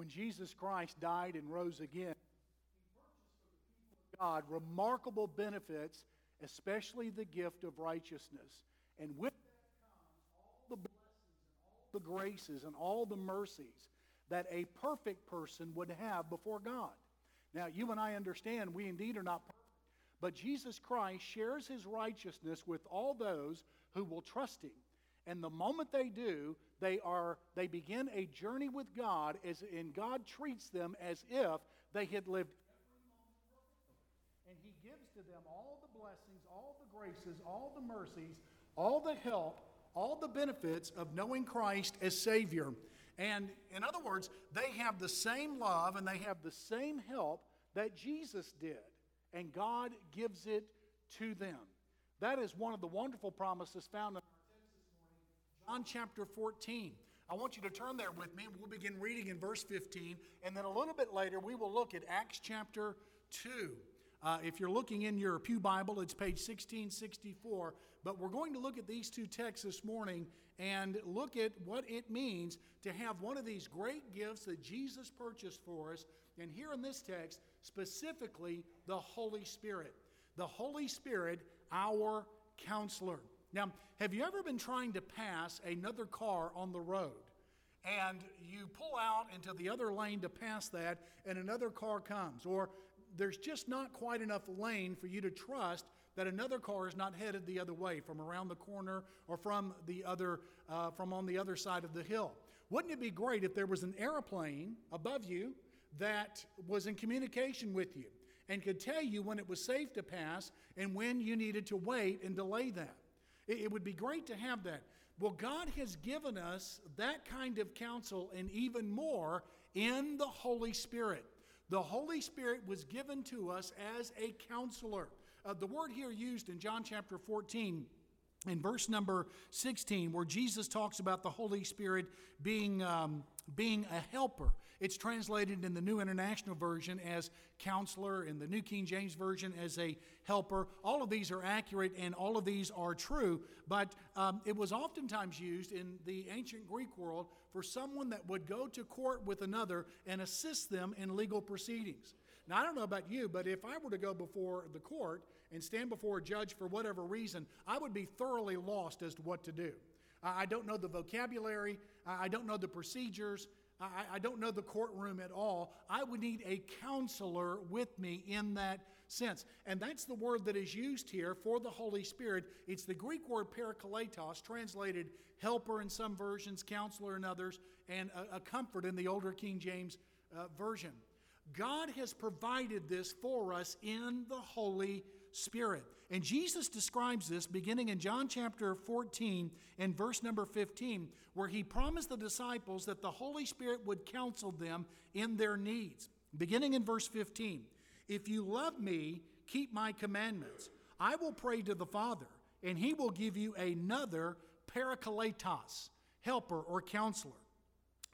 when Jesus Christ died and rose again, God remarkable benefits, especially the gift of righteousness. And with that comes all the blessings all the graces and all the mercies that a perfect person would have before God. Now, you and I understand we indeed are not perfect, but Jesus Christ shares his righteousness with all those who will trust him. And the moment they do, they are they begin a journey with God as and God treats them as if they had lived and he gives to them all the blessings, all the graces, all the mercies, all the help, all the benefits of knowing Christ as Savior. And in other words, they have the same love and they have the same help that Jesus did. And God gives it to them. That is one of the wonderful promises found in our text this morning, John chapter 14. I want you to turn there with me. We'll begin reading in verse 15, and then a little bit later, we will look at Acts chapter 2. Uh, if you're looking in your Pew Bible, it's page 1664. But we're going to look at these two texts this morning and look at what it means to have one of these great gifts that Jesus purchased for us. And here in this text, specifically, the Holy Spirit. The Holy Spirit, our counselor. Now, have you ever been trying to pass another car on the road? And you pull out into the other lane to pass that, and another car comes. Or there's just not quite enough lane for you to trust that another car is not headed the other way from around the corner or from the other uh, from on the other side of the hill wouldn't it be great if there was an airplane above you that was in communication with you and could tell you when it was safe to pass and when you needed to wait and delay that it, would be great to have that. Well god has given us that kind of counsel and even more in the holy spirit. The Holy Spirit was given to us as a counselor. Uh, the word here used in John chapter 14 in verse number 16 where jesus talks about the holy spirit being, um, being a helper it's translated in the new international version as counselor in the new king james version as a helper. All of these are accurate and all of these are true but um, it was oftentimes used in the ancient greek world for someone that would go to court with another and assist them in legal proceedings. Now, I don't know about you, but if I were to go before the court and stand before a judge for whatever reason, I would be thoroughly lost as to what to do. I don't know the vocabulary, I don't know the procedures, I don't know the courtroom at all. I would need a counselor with me in that sense. And that's the word that is used here for the Holy Spirit. It's the Greek word parakletos, translated helper in some versions, counselor in others, and a, a comfort in the older King James uh, version. God has provided this for us in the Holy Spirit. And Jesus describes this beginning in John chapter 14 and verse number 15, where he promised the disciples that the Holy Spirit would counsel them in their needs. Beginning in verse 15 If you love me, keep my commandments. I will pray to the Father, and he will give you another parakletos, helper or counselor,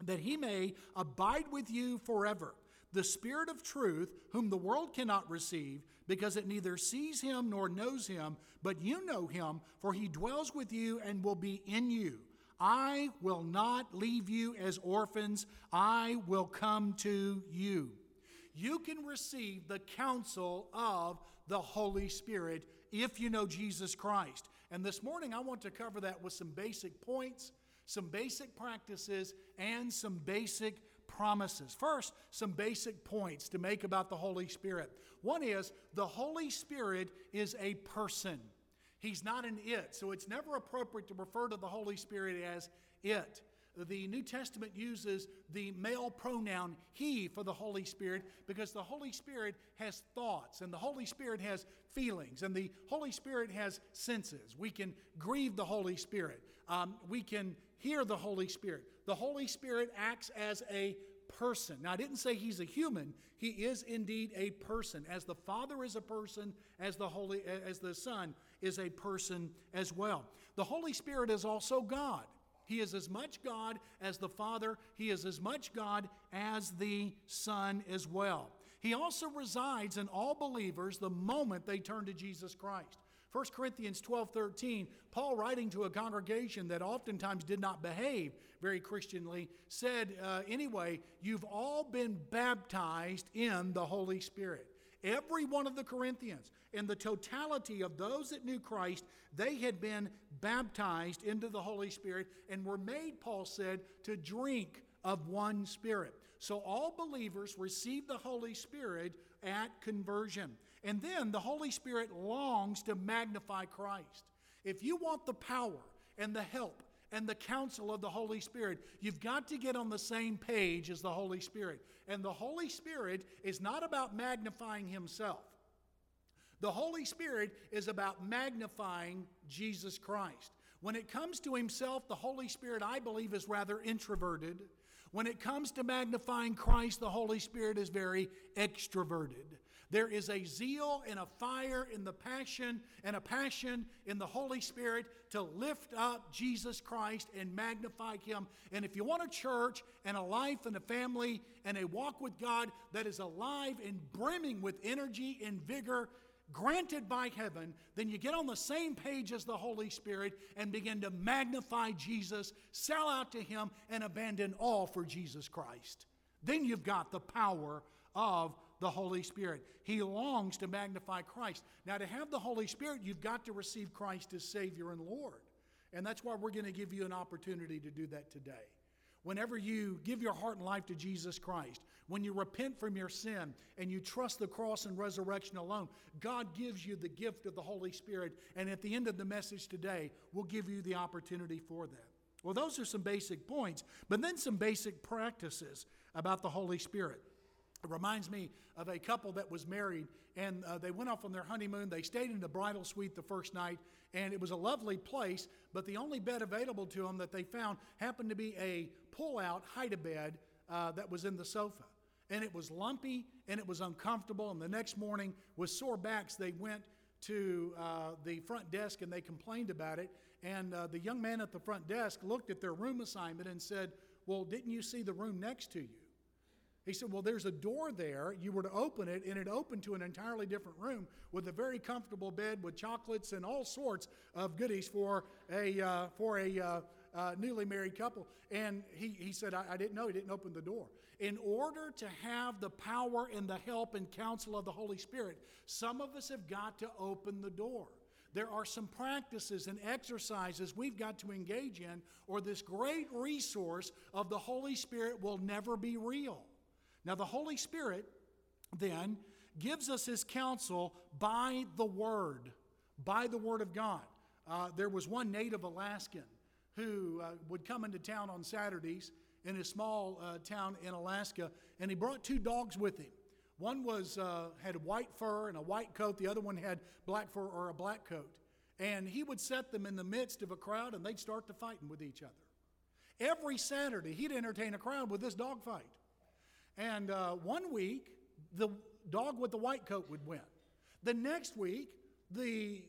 that he may abide with you forever the Spirit of truth, whom the world cannot receive, because it neither sees him nor knows him, but you know him, for he dwells with you and will be in you. I will not leave you as orphans, I will come to you. You can receive the counsel of the Holy Spirit if you know Jesus Christ. And this morning I want to cover that with some basic points, some basic practices, and some basic promises. First, some basic points to make about the Holy Spirit. One is the Holy Spirit is a person. He's not an it, so it's never appropriate to refer to the Holy Spirit as it. The New Testament uses the male pronoun he for the Holy Spirit because the Holy Spirit has thoughts and the Holy Spirit has feelings and the Holy Spirit has senses. We can grieve the Holy Spirit, um, we can hear the Holy Spirit. The Holy Spirit acts as a person. Now, I didn't say he's a human. He is indeed a person. As the Father is a person, as the Holy, as the Son is a person as well. The Holy Spirit is also God. He is as much God as the Father. He is as much God as the Son as well. He also resides in all believers the moment they turn to Jesus Christ. 1 Corinthians 12 13, Paul, writing to a congregation that oftentimes did not behave very Christianly, said, uh, Anyway, you've all been baptized in the Holy Spirit. Every one of the Corinthians, in the totality of those that knew Christ, they had been baptized into the Holy Spirit and were made, Paul said, to drink of one Spirit. So all believers receive the Holy Spirit at conversion. And then the Holy Spirit longs to magnify Christ. If you want the power and the help and the counsel of the Holy Spirit, you've got to get on the same page as the Holy Spirit. And the Holy Spirit is not about magnifying Himself. The Holy Spirit is about magnifying Jesus Christ. When it comes to Himself, the Holy Spirit, I believe, is rather introverted. When it comes to magnifying Christ, the Holy Spirit is very extroverted. There is a zeal and a fire in the passion and a passion in the Holy Spirit to lift up Jesus Christ and magnify Him. And if you want a church and a life and a family and a walk with God that is alive and brimming with energy and vigor, granted by heaven, then you get on the same page as the Holy Spirit and begin to magnify Jesus, sell out to Him, and abandon all for Jesus Christ. Then you've got the power of the Holy Spirit. He longs to magnify Christ. Now, to have the Holy Spirit, you've got to receive Christ as Savior and Lord. And that's why we're going to give you an opportunity to do that today. Whenever you give your heart and life to Jesus Christ, when you repent from your sin and you trust the cross and resurrection alone, God gives you the gift of the Holy Spirit. And at the end of the message today, we'll give you the opportunity for that. Well, those are some basic points, but then some basic practices about the Holy Spirit. It reminds me of a couple that was married and uh, they went off on their honeymoon. They stayed in the bridal suite the first night and it was a lovely place, but the only bed available to them that they found happened to be a pull out hide a bed uh, that was in the sofa. And it was lumpy and it was uncomfortable. And the next morning, with sore backs, they went to uh, the front desk and they complained about it. And uh, the young man at the front desk looked at their room assignment and said, Well, didn't you see the room next to you? He said, Well, there's a door there. You were to open it, and it opened to an entirely different room with a very comfortable bed with chocolates and all sorts of goodies for a, uh, for a uh, uh, newly married couple. And he, he said, I, I didn't know. He didn't open the door. In order to have the power and the help and counsel of the Holy Spirit, some of us have got to open the door. There are some practices and exercises we've got to engage in, or this great resource of the Holy Spirit will never be real. Now, the Holy Spirit then gives us his counsel by the Word, by the Word of God. Uh, there was one native Alaskan who uh, would come into town on Saturdays in a small uh, town in Alaska, and he brought two dogs with him. One was uh, had white fur and a white coat. The other one had black fur or a black coat. And he would set them in the midst of a crowd, and they'd start to fighting with each other. Every Saturday, he'd entertain a crowd with this dog fight. And uh, one week, the dog with the white coat would win. The next week, the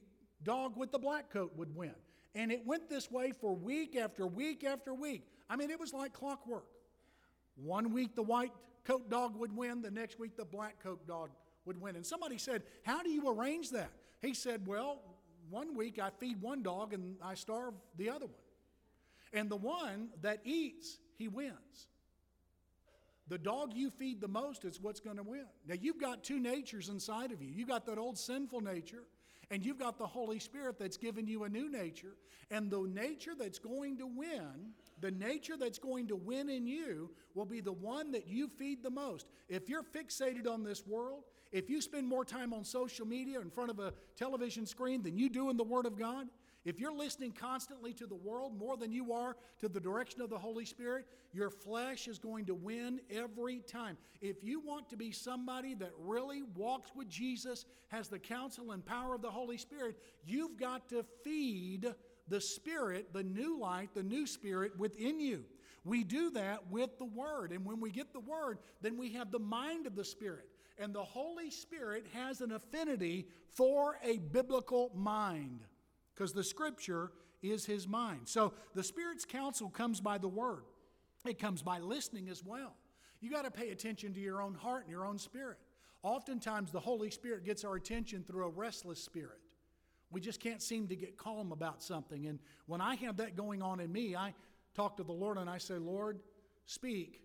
dog with the black coat would win. And it went this way for week after week after week. I mean, it was like clockwork. One week, the white coat dog would win. The next week, the black coat dog would win. And somebody said, How do you arrange that? He said, Well, one week I feed one dog and I starve the other one. And the one that eats, he wins. The dog you feed the most is what's going to win. Now, you've got two natures inside of you. You've got that old sinful nature, and you've got the Holy Spirit that's given you a new nature. And the nature that's going to win, the nature that's going to win in you, will be the one that you feed the most. If you're fixated on this world, if you spend more time on social media in front of a television screen than you do in the Word of God, if you're listening constantly to the world more than you are to the direction of the Holy Spirit, your flesh is going to win every time. If you want to be somebody that really walks with Jesus, has the counsel and power of the Holy Spirit, you've got to feed the Spirit, the new light, the new Spirit within you. We do that with the Word. And when we get the Word, then we have the mind of the Spirit. And the Holy Spirit has an affinity for a biblical mind because the scripture is his mind. So the Spirit's counsel comes by the word, it comes by listening as well. You got to pay attention to your own heart and your own spirit. Oftentimes, the Holy Spirit gets our attention through a restless spirit. We just can't seem to get calm about something. And when I have that going on in me, I talk to the Lord and I say, Lord, speak,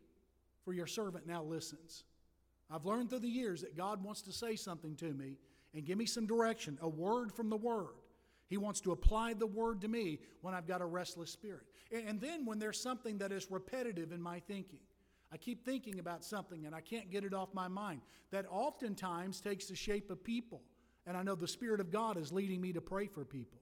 for your servant now listens. I've learned through the years that God wants to say something to me and give me some direction, a word from the Word. He wants to apply the Word to me when I've got a restless spirit. And then when there's something that is repetitive in my thinking, I keep thinking about something and I can't get it off my mind, that oftentimes takes the shape of people. And I know the Spirit of God is leading me to pray for people,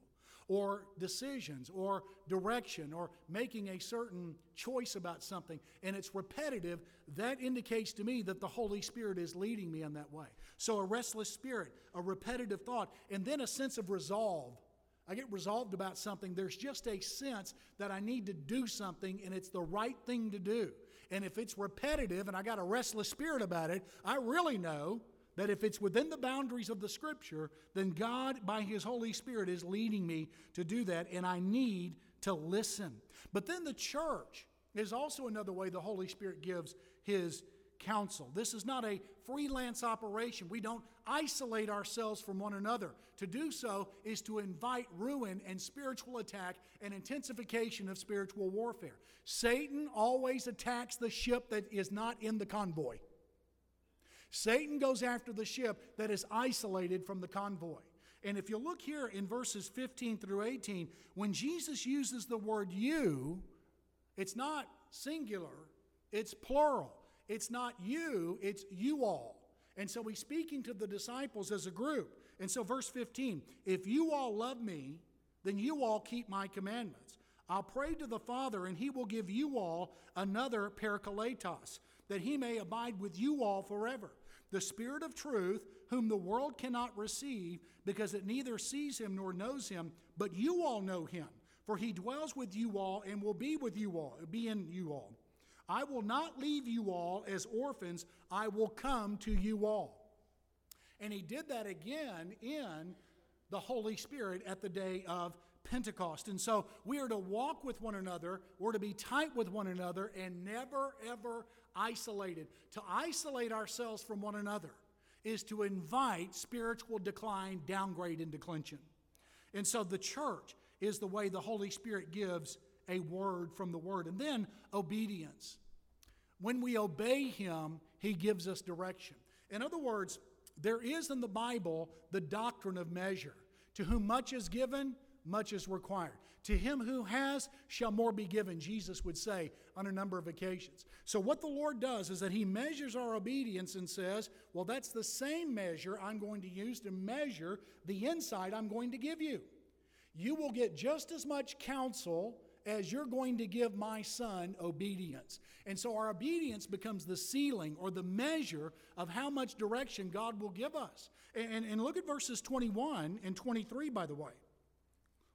or decisions, or direction, or making a certain choice about something, and it's repetitive, that indicates to me that the Holy Spirit is leading me in that way. So a restless spirit, a repetitive thought, and then a sense of resolve. I get resolved about something. There's just a sense that I need to do something and it's the right thing to do. And if it's repetitive and I got a restless spirit about it, I really know that if it's within the boundaries of the Scripture, then God, by His Holy Spirit, is leading me to do that, and I need to listen. But then the church is also another way the Holy Spirit gives His counsel. This is not a freelance operation. We don't isolate ourselves from one another. To do so is to invite ruin and spiritual attack and intensification of spiritual warfare. Satan always attacks the ship that is not in the convoy. Satan goes after the ship that is isolated from the convoy. And if you look here in verses 15 through 18, when Jesus uses the word you, it's not singular, it's plural. It's not you, it's you all. And so he's speaking to the disciples as a group. And so, verse 15 if you all love me, then you all keep my commandments. I'll pray to the Father, and he will give you all another parakletos, that he may abide with you all forever the Spirit of truth, whom the world cannot receive because it neither sees him nor knows him, but you all know him, for he dwells with you all and will be with you all, be in you all. I will not leave you all as orphans, I will come to you all. And he did that again in the Holy Spirit at the day of Pentecost. And so we are to walk with one another, we're to be tight with one another, and never, ever isolated. To isolate ourselves from one another is to invite spiritual decline, downgrade, and declension. And so the church is the way the Holy Spirit gives a word from the Word. And then obedience. When we obey Him, He gives us direction. In other words, there is in the Bible the doctrine of measure. To whom much is given, much is required. To him who has shall more be given, Jesus would say on a number of occasions. So, what the Lord does is that he measures our obedience and says, Well, that's the same measure I'm going to use to measure the insight I'm going to give you. You will get just as much counsel as you're going to give my son obedience. And so our obedience becomes the ceiling or the measure of how much direction God will give us. And, and, look at verses 21 and 23, by the way.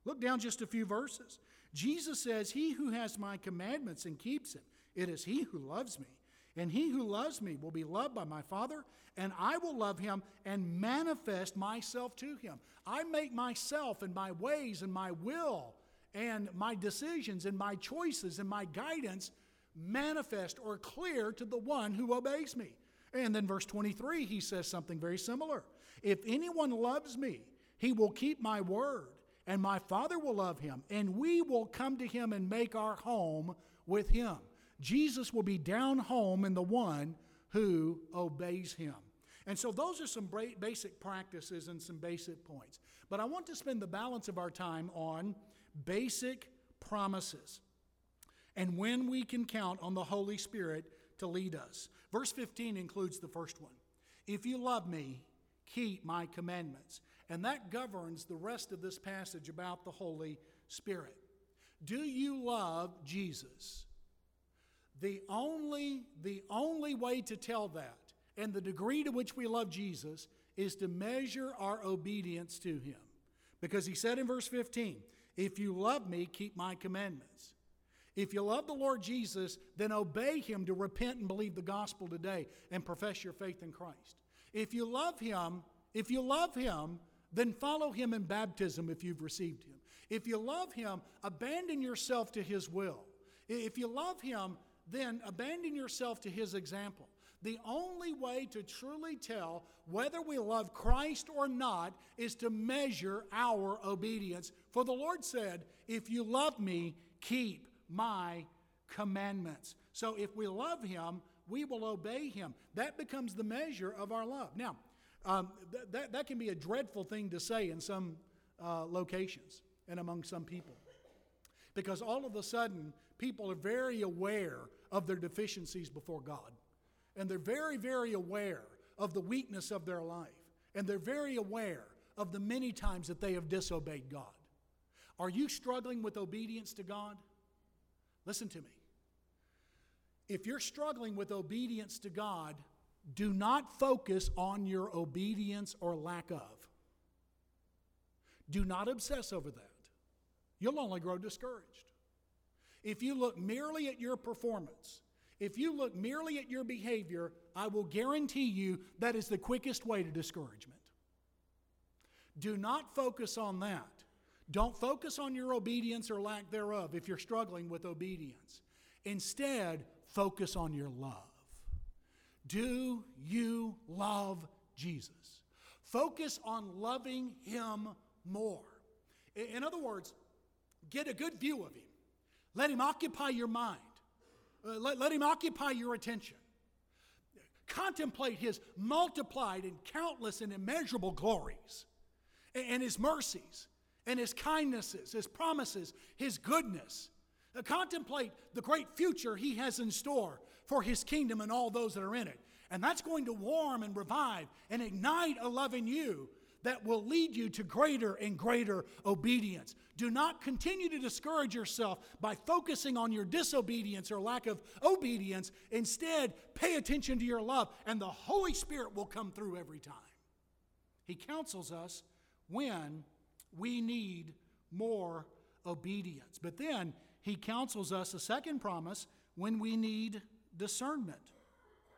Look down just a few verses. Jesus says, He who has my commandments and keeps them, it is he who loves me. And he who loves me will be loved by my Father, and I will love him and manifest myself to him. I make myself and my ways and my will and my decisions and my choices and my guidance manifest or clear to the one who obeys me. And then, verse 23, he says something very similar. If anyone loves me, he will keep my word and my Father will love him, and we will come to him and make our home with him. Jesus will be down home in the one who obeys him. And so, those are some basic practices and some basic points. But I want to spend the balance of our time on basic promises and when we can count on the Holy Spirit to lead us. Verse 15 includes the first one If you love me, keep my commandments. And that governs the rest of this passage about the Holy Spirit. Do you love Jesus? The only, the only way to tell that and the degree to which we love Jesus is to measure our obedience to him. Because he said in verse 15, If you love me, keep my commandments. If you love the Lord Jesus, then obey him to repent and believe the gospel today and profess your faith in Christ. If you love him, if you love him, then follow him in baptism if you've received him. If you love him, abandon yourself to his will. If you love him, then abandon yourself to his example. The only way to truly tell whether we love Christ or not is to measure our obedience. For the Lord said, If you love me, keep my commandments. So if we love him, we will obey him. That becomes the measure of our love. Now, um, th- that, that can be a dreadful thing to say in some uh, locations and among some people. Because all of a sudden, people are very aware of their deficiencies before God. And they're very, very aware of the weakness of their life. And they're very aware of the many times that they have disobeyed God. Are you struggling with obedience to God? Listen to me. If you're struggling with obedience to God, do not focus on your obedience or lack of. Do not obsess over that. You'll only grow discouraged. If you look merely at your performance, if you look merely at your behavior, I will guarantee you that is the quickest way to discouragement. Do not focus on that. Don't focus on your obedience or lack thereof if you're struggling with obedience. Instead, focus on your love. Do you love Jesus? Focus on loving Him more. In other words, get a good view of Him. Let Him occupy your mind, uh, let, let Him occupy your attention. Contemplate His multiplied and countless and immeasurable glories and, and His mercies and His kindnesses, His promises, His goodness. Uh, contemplate the great future He has in store for His kingdom and all those that are in it. And that's going to warm and revive and ignite a love in you that will lead you to greater and greater obedience. Do not continue to discourage yourself by focusing on your disobedience or lack of obedience. Instead, pay attention to your love, and the Holy Spirit will come through every time. He counsels us when we need more obedience. But then he counsels us a second promise when we need discernment.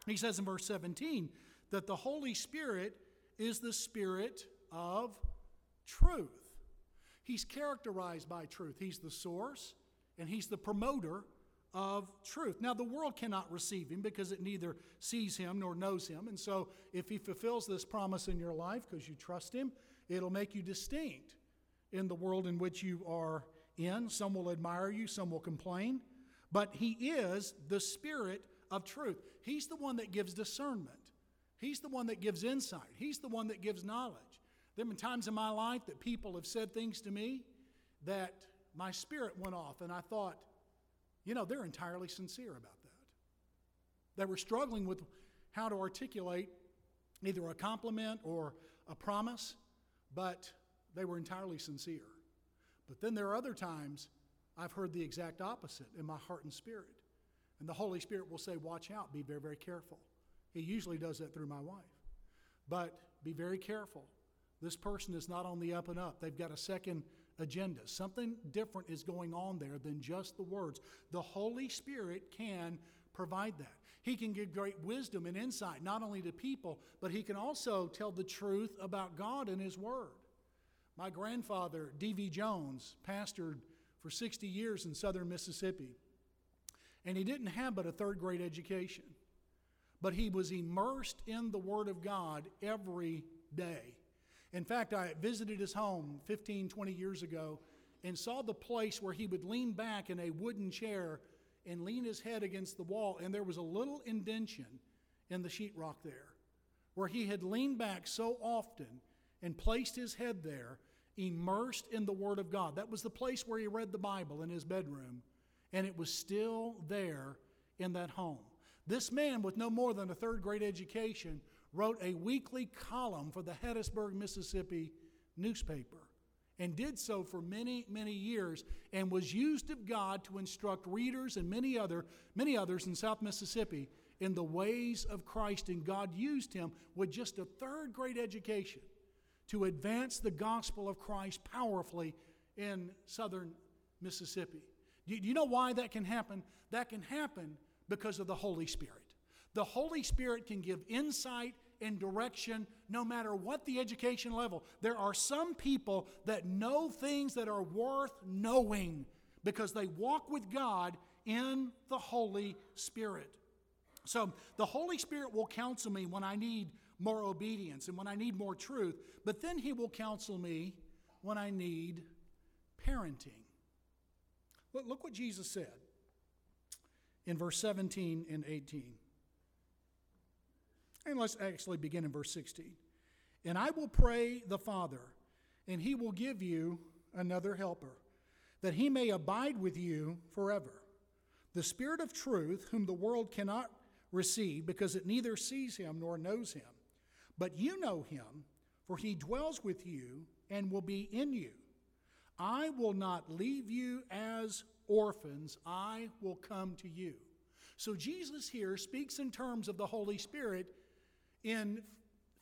He says in verse 17 that the Holy Spirit is the Spirit of truth. He's characterized by truth. He's the source and he's the promoter of truth. Now, the world cannot receive him because it neither sees him nor knows him. And so, if he fulfills this promise in your life because you trust him, it'll make you distinct in the world in which you are in. Some will admire you, some will complain. But he is the Spirit of truth. He's the one that gives discernment, he's the one that gives insight, he's the one that gives knowledge. There have been times in my life that people have said things to me that my spirit went off, and I thought, you know, they're entirely sincere about that. They were struggling with how to articulate either a compliment or a promise, but they were entirely sincere. But then there are other times I've heard the exact opposite in my heart and spirit. And the Holy Spirit will say, Watch out, be very, very careful. He usually does that through my wife. But be very careful. This person is not on the up and up. They've got a second agenda. Something different is going on there than just the words. The Holy Spirit can provide that. He can give great wisdom and insight, not only to people, but he can also tell the truth about God and His Word. My grandfather, D.V. Jones, pastored for 60 years in southern Mississippi, and he didn't have but a third grade education, but he was immersed in the Word of God every day. In fact, I visited his home 15, 20 years ago and saw the place where he would lean back in a wooden chair and lean his head against the wall, and there was a little indention in the sheetrock there where he had leaned back so often and placed his head there, immersed in the Word of God. That was the place where he read the Bible in his bedroom, and it was still there in that home. This man, with no more than a third grade education, wrote a weekly column for the Hattiesburg, Mississippi newspaper and did so for many, many years and was used of God to instruct readers and many, other, many others in South Mississippi in the ways of Christ. And God used him with just a third grade education to advance the gospel of Christ powerfully in southern Mississippi. Do you know why that can happen? That can happen because of the Holy Spirit. The Holy Spirit can give insight and direction no matter what the education level. There are some people that know things that are worth knowing because they walk with God in the Holy Spirit. So the Holy Spirit will counsel me when I need more obedience and when I need more truth, but then He will counsel me when I need parenting. Look, what Jesus said in verse 17 and 18. And let's actually begin in verse 16. And I will pray the Father, and he will give you another helper, that he may abide with you forever. The Spirit of truth, whom the world cannot receive, because it neither sees him nor knows him. But you know him, for he dwells with you and will be in you. I will not leave you as orphans, I will come to you. So Jesus here speaks in terms of the Holy Spirit in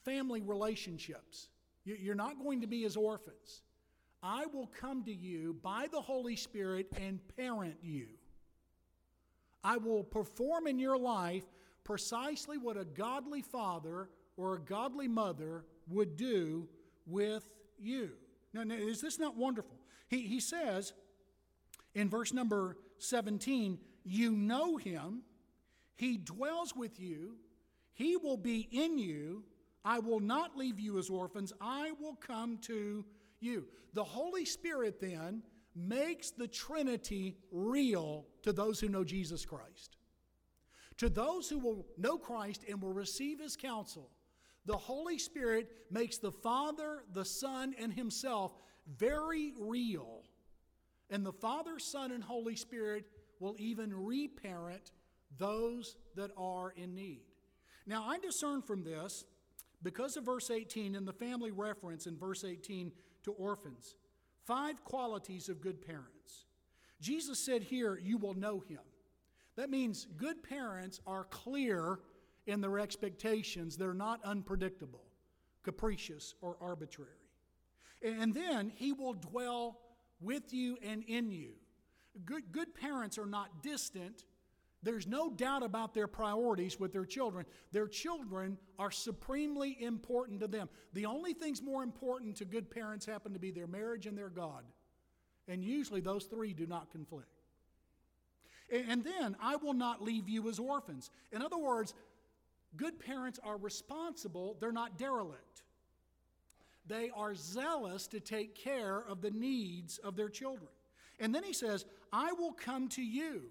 family relationships. You're not going to be as orphans. I will come to you by the Holy Spirit and parent you. I will perform in your life precisely what a godly father or a godly mother would do with you. Now, is this not wonderful? He, he says in verse number 17, You know him, he dwells with you, he will be in you. I will not leave you as orphans, I will come to you. The Holy Spirit then makes the Trinity real to those who know Jesus Christ. To those who will know Christ and will receive his counsel, the Holy Spirit makes the Father, the Son, and Himself very real. And the Father, Son, and Holy Spirit will even reparent those that are in need. Now, I discern from this, because of verse 18 and the family reference in verse 18 to orphans, five qualities of good parents. Jesus said here, You will know him. That means good parents are clear in their expectations, they're not unpredictable, capricious, or arbitrary. And then he will dwell with you and in you. Good, good parents are not distant. There's no doubt about their priorities with their children. Their children are supremely important to them. The only things more important to good parents happen to be their marriage and their God. And usually those three do not conflict. And then, I will not leave you as orphans. In other words, good parents are responsible, they're not derelict. They are zealous to take care of the needs of their children. And then he says, I will come to you.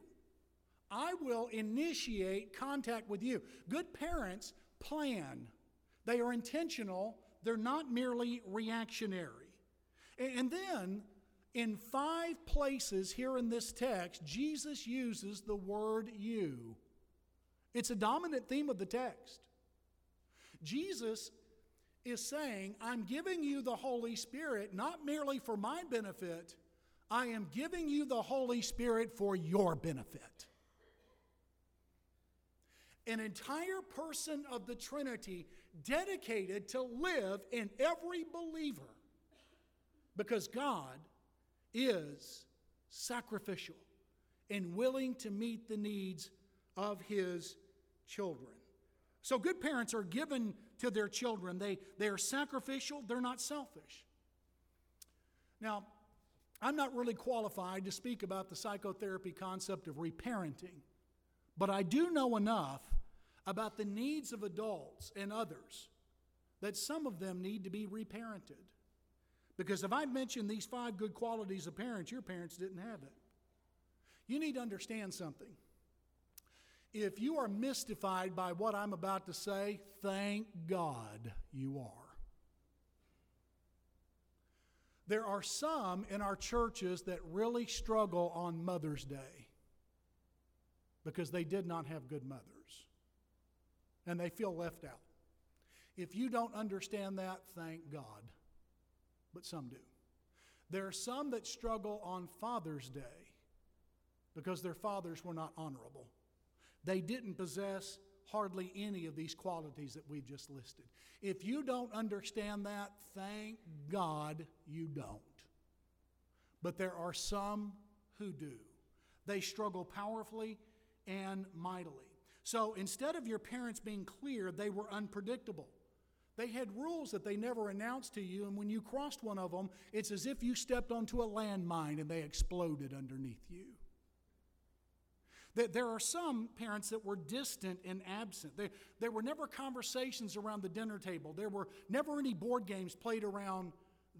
I will initiate contact with you. Good parents plan, they are intentional, they're not merely reactionary. And then, in five places here in this text, Jesus uses the word you. It's a dominant theme of the text. Jesus is saying, I'm giving you the Holy Spirit not merely for my benefit, I am giving you the Holy Spirit for your benefit. An entire person of the Trinity dedicated to live in every believer because God is sacrificial and willing to meet the needs of His children. So, good parents are given to their children. They, they are sacrificial, they're not selfish. Now, I'm not really qualified to speak about the psychotherapy concept of reparenting, but I do know enough about the needs of adults and others that some of them need to be reparented. Because if I mention these five good qualities of parents, your parents didn't have it. You need to understand something. If you are mystified by what I'm about to say, thank God you are. There are some in our churches that really struggle on Mother's Day because they did not have good mothers and they feel left out. If you don't understand that, thank God. But some do. There are some that struggle on Father's Day because their fathers were not honorable. They didn't possess hardly any of these qualities that we've just listed. If you don't understand that, thank God you don't. But there are some who do. They struggle powerfully and mightily. So instead of your parents being clear, they were unpredictable. They had rules that they never announced to you, and when you crossed one of them, it's as if you stepped onto a landmine and they exploded underneath you. That There are some parents that were distant and absent. There, there were never conversations around the dinner table. There were never any board games played around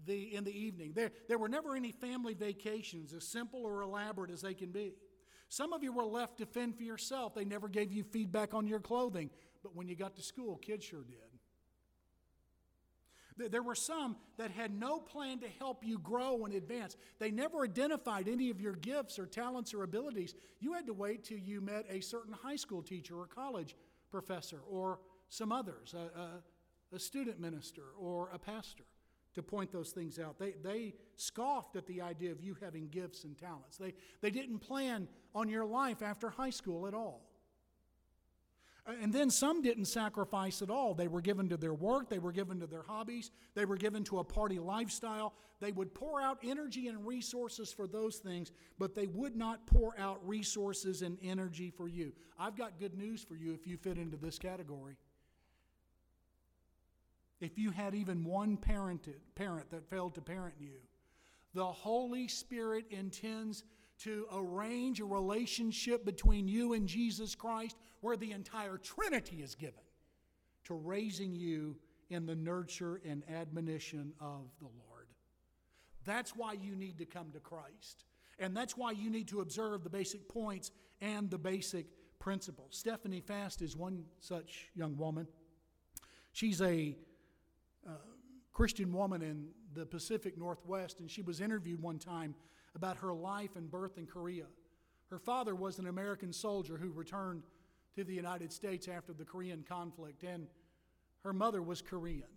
the, in the evening. There, there were never any family vacations, as simple or elaborate as they can be. Some of you were left to fend for yourself. They never gave you feedback on your clothing. But when you got to school, kids sure did. There were some that had no plan to help you grow and advance. They never identified any of your gifts or talents or abilities. You had to wait till you met a certain high school teacher or college professor or some others, a, a, a student minister or a pastor, to point those things out. They, they scoffed at the idea of you having gifts and talents. They, they didn't plan on your life after high school at all. And then some didn't sacrifice at all. They were given to their work, they were given to their hobbies, they were given to a party lifestyle. They would pour out energy and resources for those things, but they would not pour out resources and energy for you. I've got good news for you if you fit into this category. If you had even one parented, parent that failed to parent you, the Holy Spirit intends to arrange a relationship between you and Jesus Christ where the entire Trinity is given to raising you in the nurture and admonition of the Lord. That's why you need to come to Christ. And that's why you need to observe the basic points and the basic principles. Stephanie Fast is one such young woman. She's a Christian woman in the Pacific Northwest, and she was interviewed one time about her life and birth in Korea. Her father was an American soldier who returned to the United States after the Korean conflict, and her mother was Korean.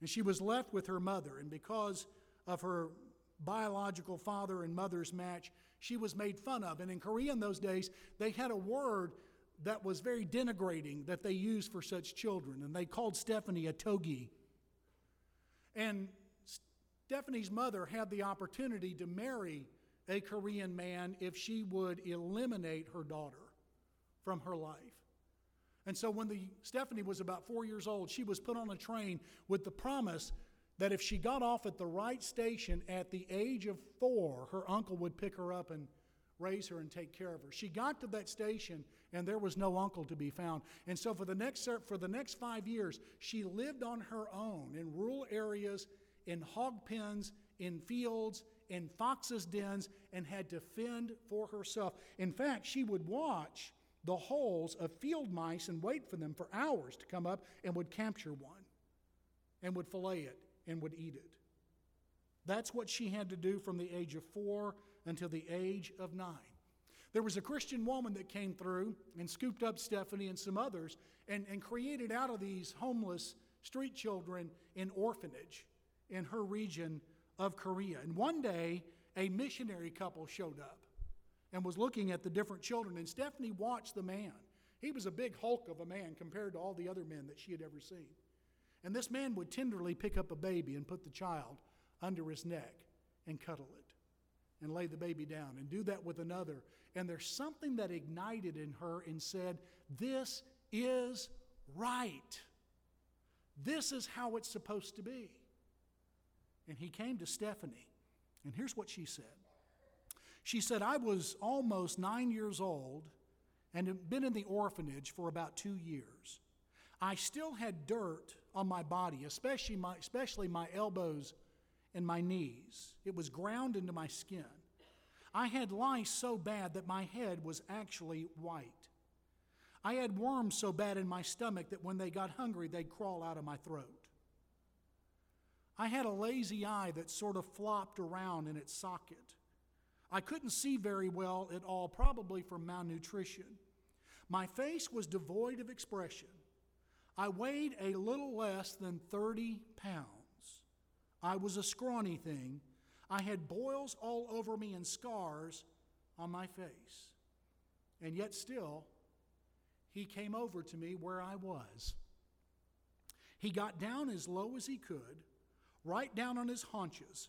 And she was left with her mother, and because of her biological father and mother's match, she was made fun of. And in Korea in those days, they had a word that was very denigrating that they used for such children, and they called Stephanie a togi. And Stephanie's mother had the opportunity to marry a Korean man if she would eliminate her daughter from her life. And so when the, Stephanie was about four years old, she was put on a train with the promise that if she got off at the right station at the age of four, her uncle would pick her up and raise her and take care of her. She got to that station and there was no uncle to be found. And so for the next for the next 5 years, she lived on her own in rural areas in hog pens, in fields, in foxes' dens, and had to fend for herself. In fact, she would watch the holes of field mice and wait for them for hours to come up and would capture one and would fillet it and would eat it. That's what she had to do from the age of four until the age of nine. There was a Christian woman that came through and scooped up Stephanie and some others and, and created out of these homeless street children an orphanage in her region of Korea. And one day, a missionary couple showed up and was looking at the different children, and Stephanie watched the man. He was a big hulk of a man compared to all the other men that she had ever seen. And this man would tenderly pick up a baby and put the child under his neck and cuddle it and lay the baby down and do that with another. And there's something that ignited in her and said, This is right. This is how it's supposed to be. And he came to Stephanie, and here's what she said She said, I was almost nine years old and had been in the orphanage for about two years. I still had dirt on my body, especially my, especially my elbows and my knees. It was ground into my skin. I had lice so bad that my head was actually white. I had worms so bad in my stomach that when they got hungry, they'd crawl out of my throat. I had a lazy eye that sort of flopped around in its socket. I couldn't see very well at all, probably from malnutrition. My face was devoid of expression. I weighed a little less than 30 pounds. I was a scrawny thing. I had boils all over me and scars on my face. And yet, still, he came over to me where I was. He got down as low as he could right down on his haunches,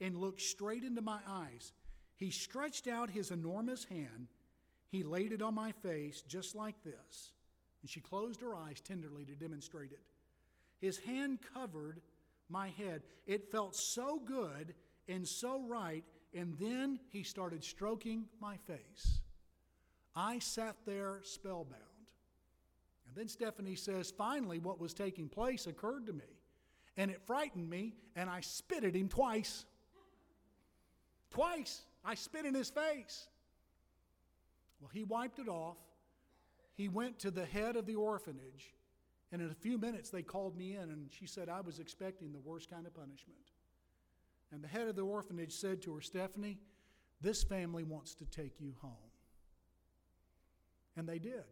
and looked straight into my eyes. He stretched out his enormous hand. He laid it on my face just like this. And she closed her eyes tenderly to demonstrate it. His hand covered my head. It felt so good and so right. And then he started stroking my face. I sat there spellbound. And then Stephanie says, finally, what was taking place occurred to me. And it frightened me, and I spit at him twice. Twice. I spit in his face. Well, he wiped it off. He went to the head of the orphanage, and in a few minutes they called me in, and she said I was expecting the worst kind of punishment. And the head of the orphanage said to her, Stephanie, this family wants to take you home. And they did.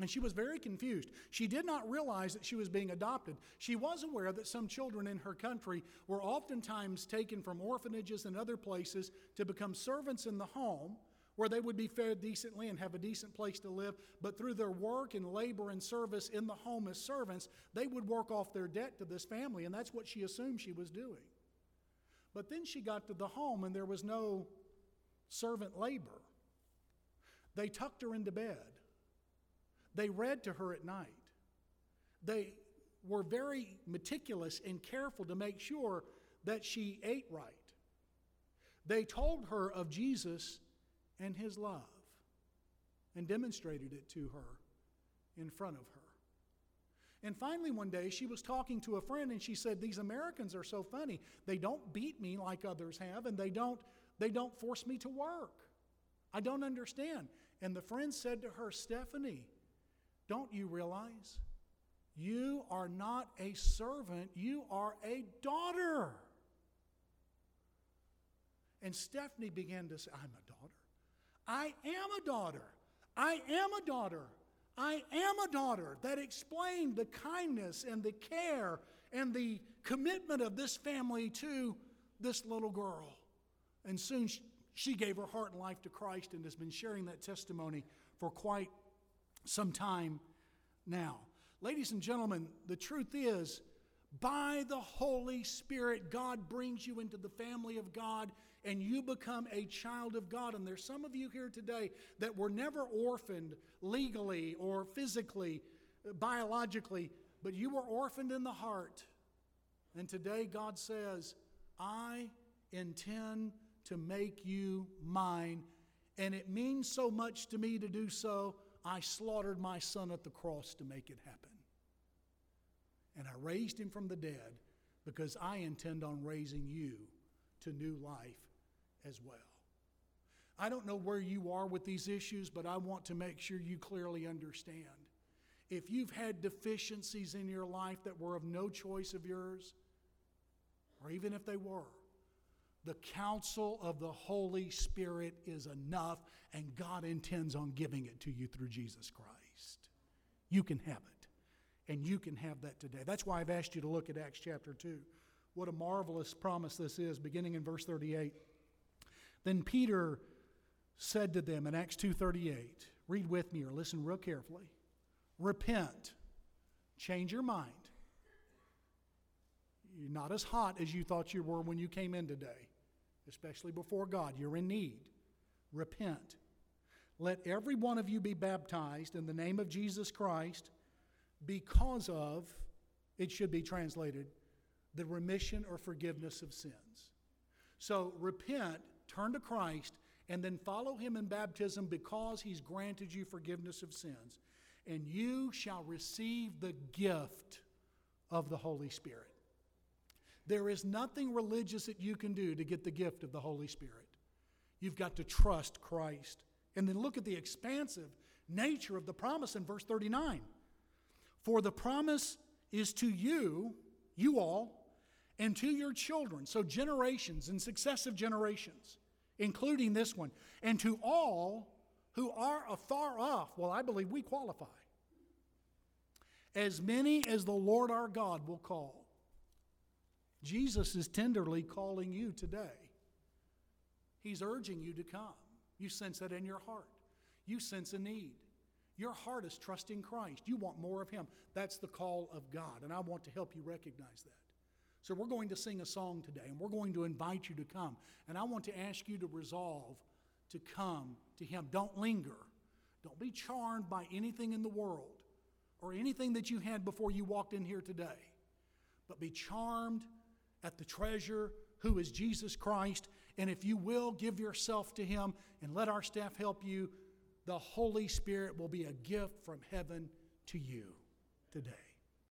And she was very confused. She did not realize that she was being adopted. She was aware that some children in her country were oftentimes taken from orphanages and other places to become servants in the home where they would be fed decently and have a decent place to live. But through their work and labor and service in the home as servants, they would work off their debt to this family. And that's what she assumed she was doing. But then she got to the home and there was no servant labor. They tucked her into bed. They read to her at night. They were very meticulous and careful to make sure that she ate right. They told her of Jesus and his love and demonstrated it to her in front of her. And finally, one day, she was talking to a friend and she said, These Americans are so funny. They don't beat me like others have, and they don't, they don't force me to work. I don't understand. And the friend said to her, Stephanie, don't you realize you are not a servant, you are a daughter? And Stephanie began to say, I'm a daughter. I am a daughter. I am a daughter. I am a daughter. That explained the kindness and the care and the commitment of this family to this little girl. And soon she gave her heart and life to Christ and has been sharing that testimony for quite some time now. Ladies and gentlemen, the truth is, by the Holy Spirit, God brings you into the family of God and you become a child of God. And there's some of you here today that were never orphaned legally or physically, uh, biologically, but you were orphaned in the heart. And today God says, I intend to make you mine. And it means so much to me to do so. I slaughtered my son at the cross to make it happen. And I raised him from the dead because I intend on raising you to new life as well. I don't know where you are with these issues, but I want to make sure you clearly understand. If you've had deficiencies in your life that were of no choice of yours, or even if they were, the counsel of the Holy Spirit is enough, and God intends on giving it to you through Jesus Christ. You can have it, and you can have that today. That's why I've asked you to look at Acts chapter 2. What a marvelous promise this is, beginning in verse 38. Then Peter said to them in Acts 2:38, read with me or listen real carefully. Repent. Change your mind. You're not as hot as you thought you were when you came in today, especially before God. You're in need. Repent. Let every one of you be baptized in the name of Jesus Christ because of, it should be translated, the remission or forgiveness of sins. So repent turn to Christ, and then follow him in baptism because he's granted you forgiveness of sins. And you shall receive the gift of the Holy Spirit. There is nothing religious that you can do to get the gift of the Holy Spirit. You've got to trust Christ. And then look at the expansive nature of the promise in verse 39. For the promise is to you, you all, and to your children, so generations and successive generations, including this one, and to all who are afar off. Well, I believe we qualify. As many as the Lord our God will call. Jesus is tenderly calling you today. He's urging you to come. You sense that in your heart. You sense a need. Your heart is trusting Christ. You want more of Him. That's the call of God, and I want to help you recognize that. So we're going to sing a song today, and we're going to invite you to come. And I want to ask you to resolve to come to Him. Don't linger. Don't be charmed by anything in the world or anything that you had before you walked in here today, but be charmed at the treasure who is Jesus Christ. And if you will, give yourself to Him and let our staff help you. the Holy Spirit will be a gift from heaven to you today.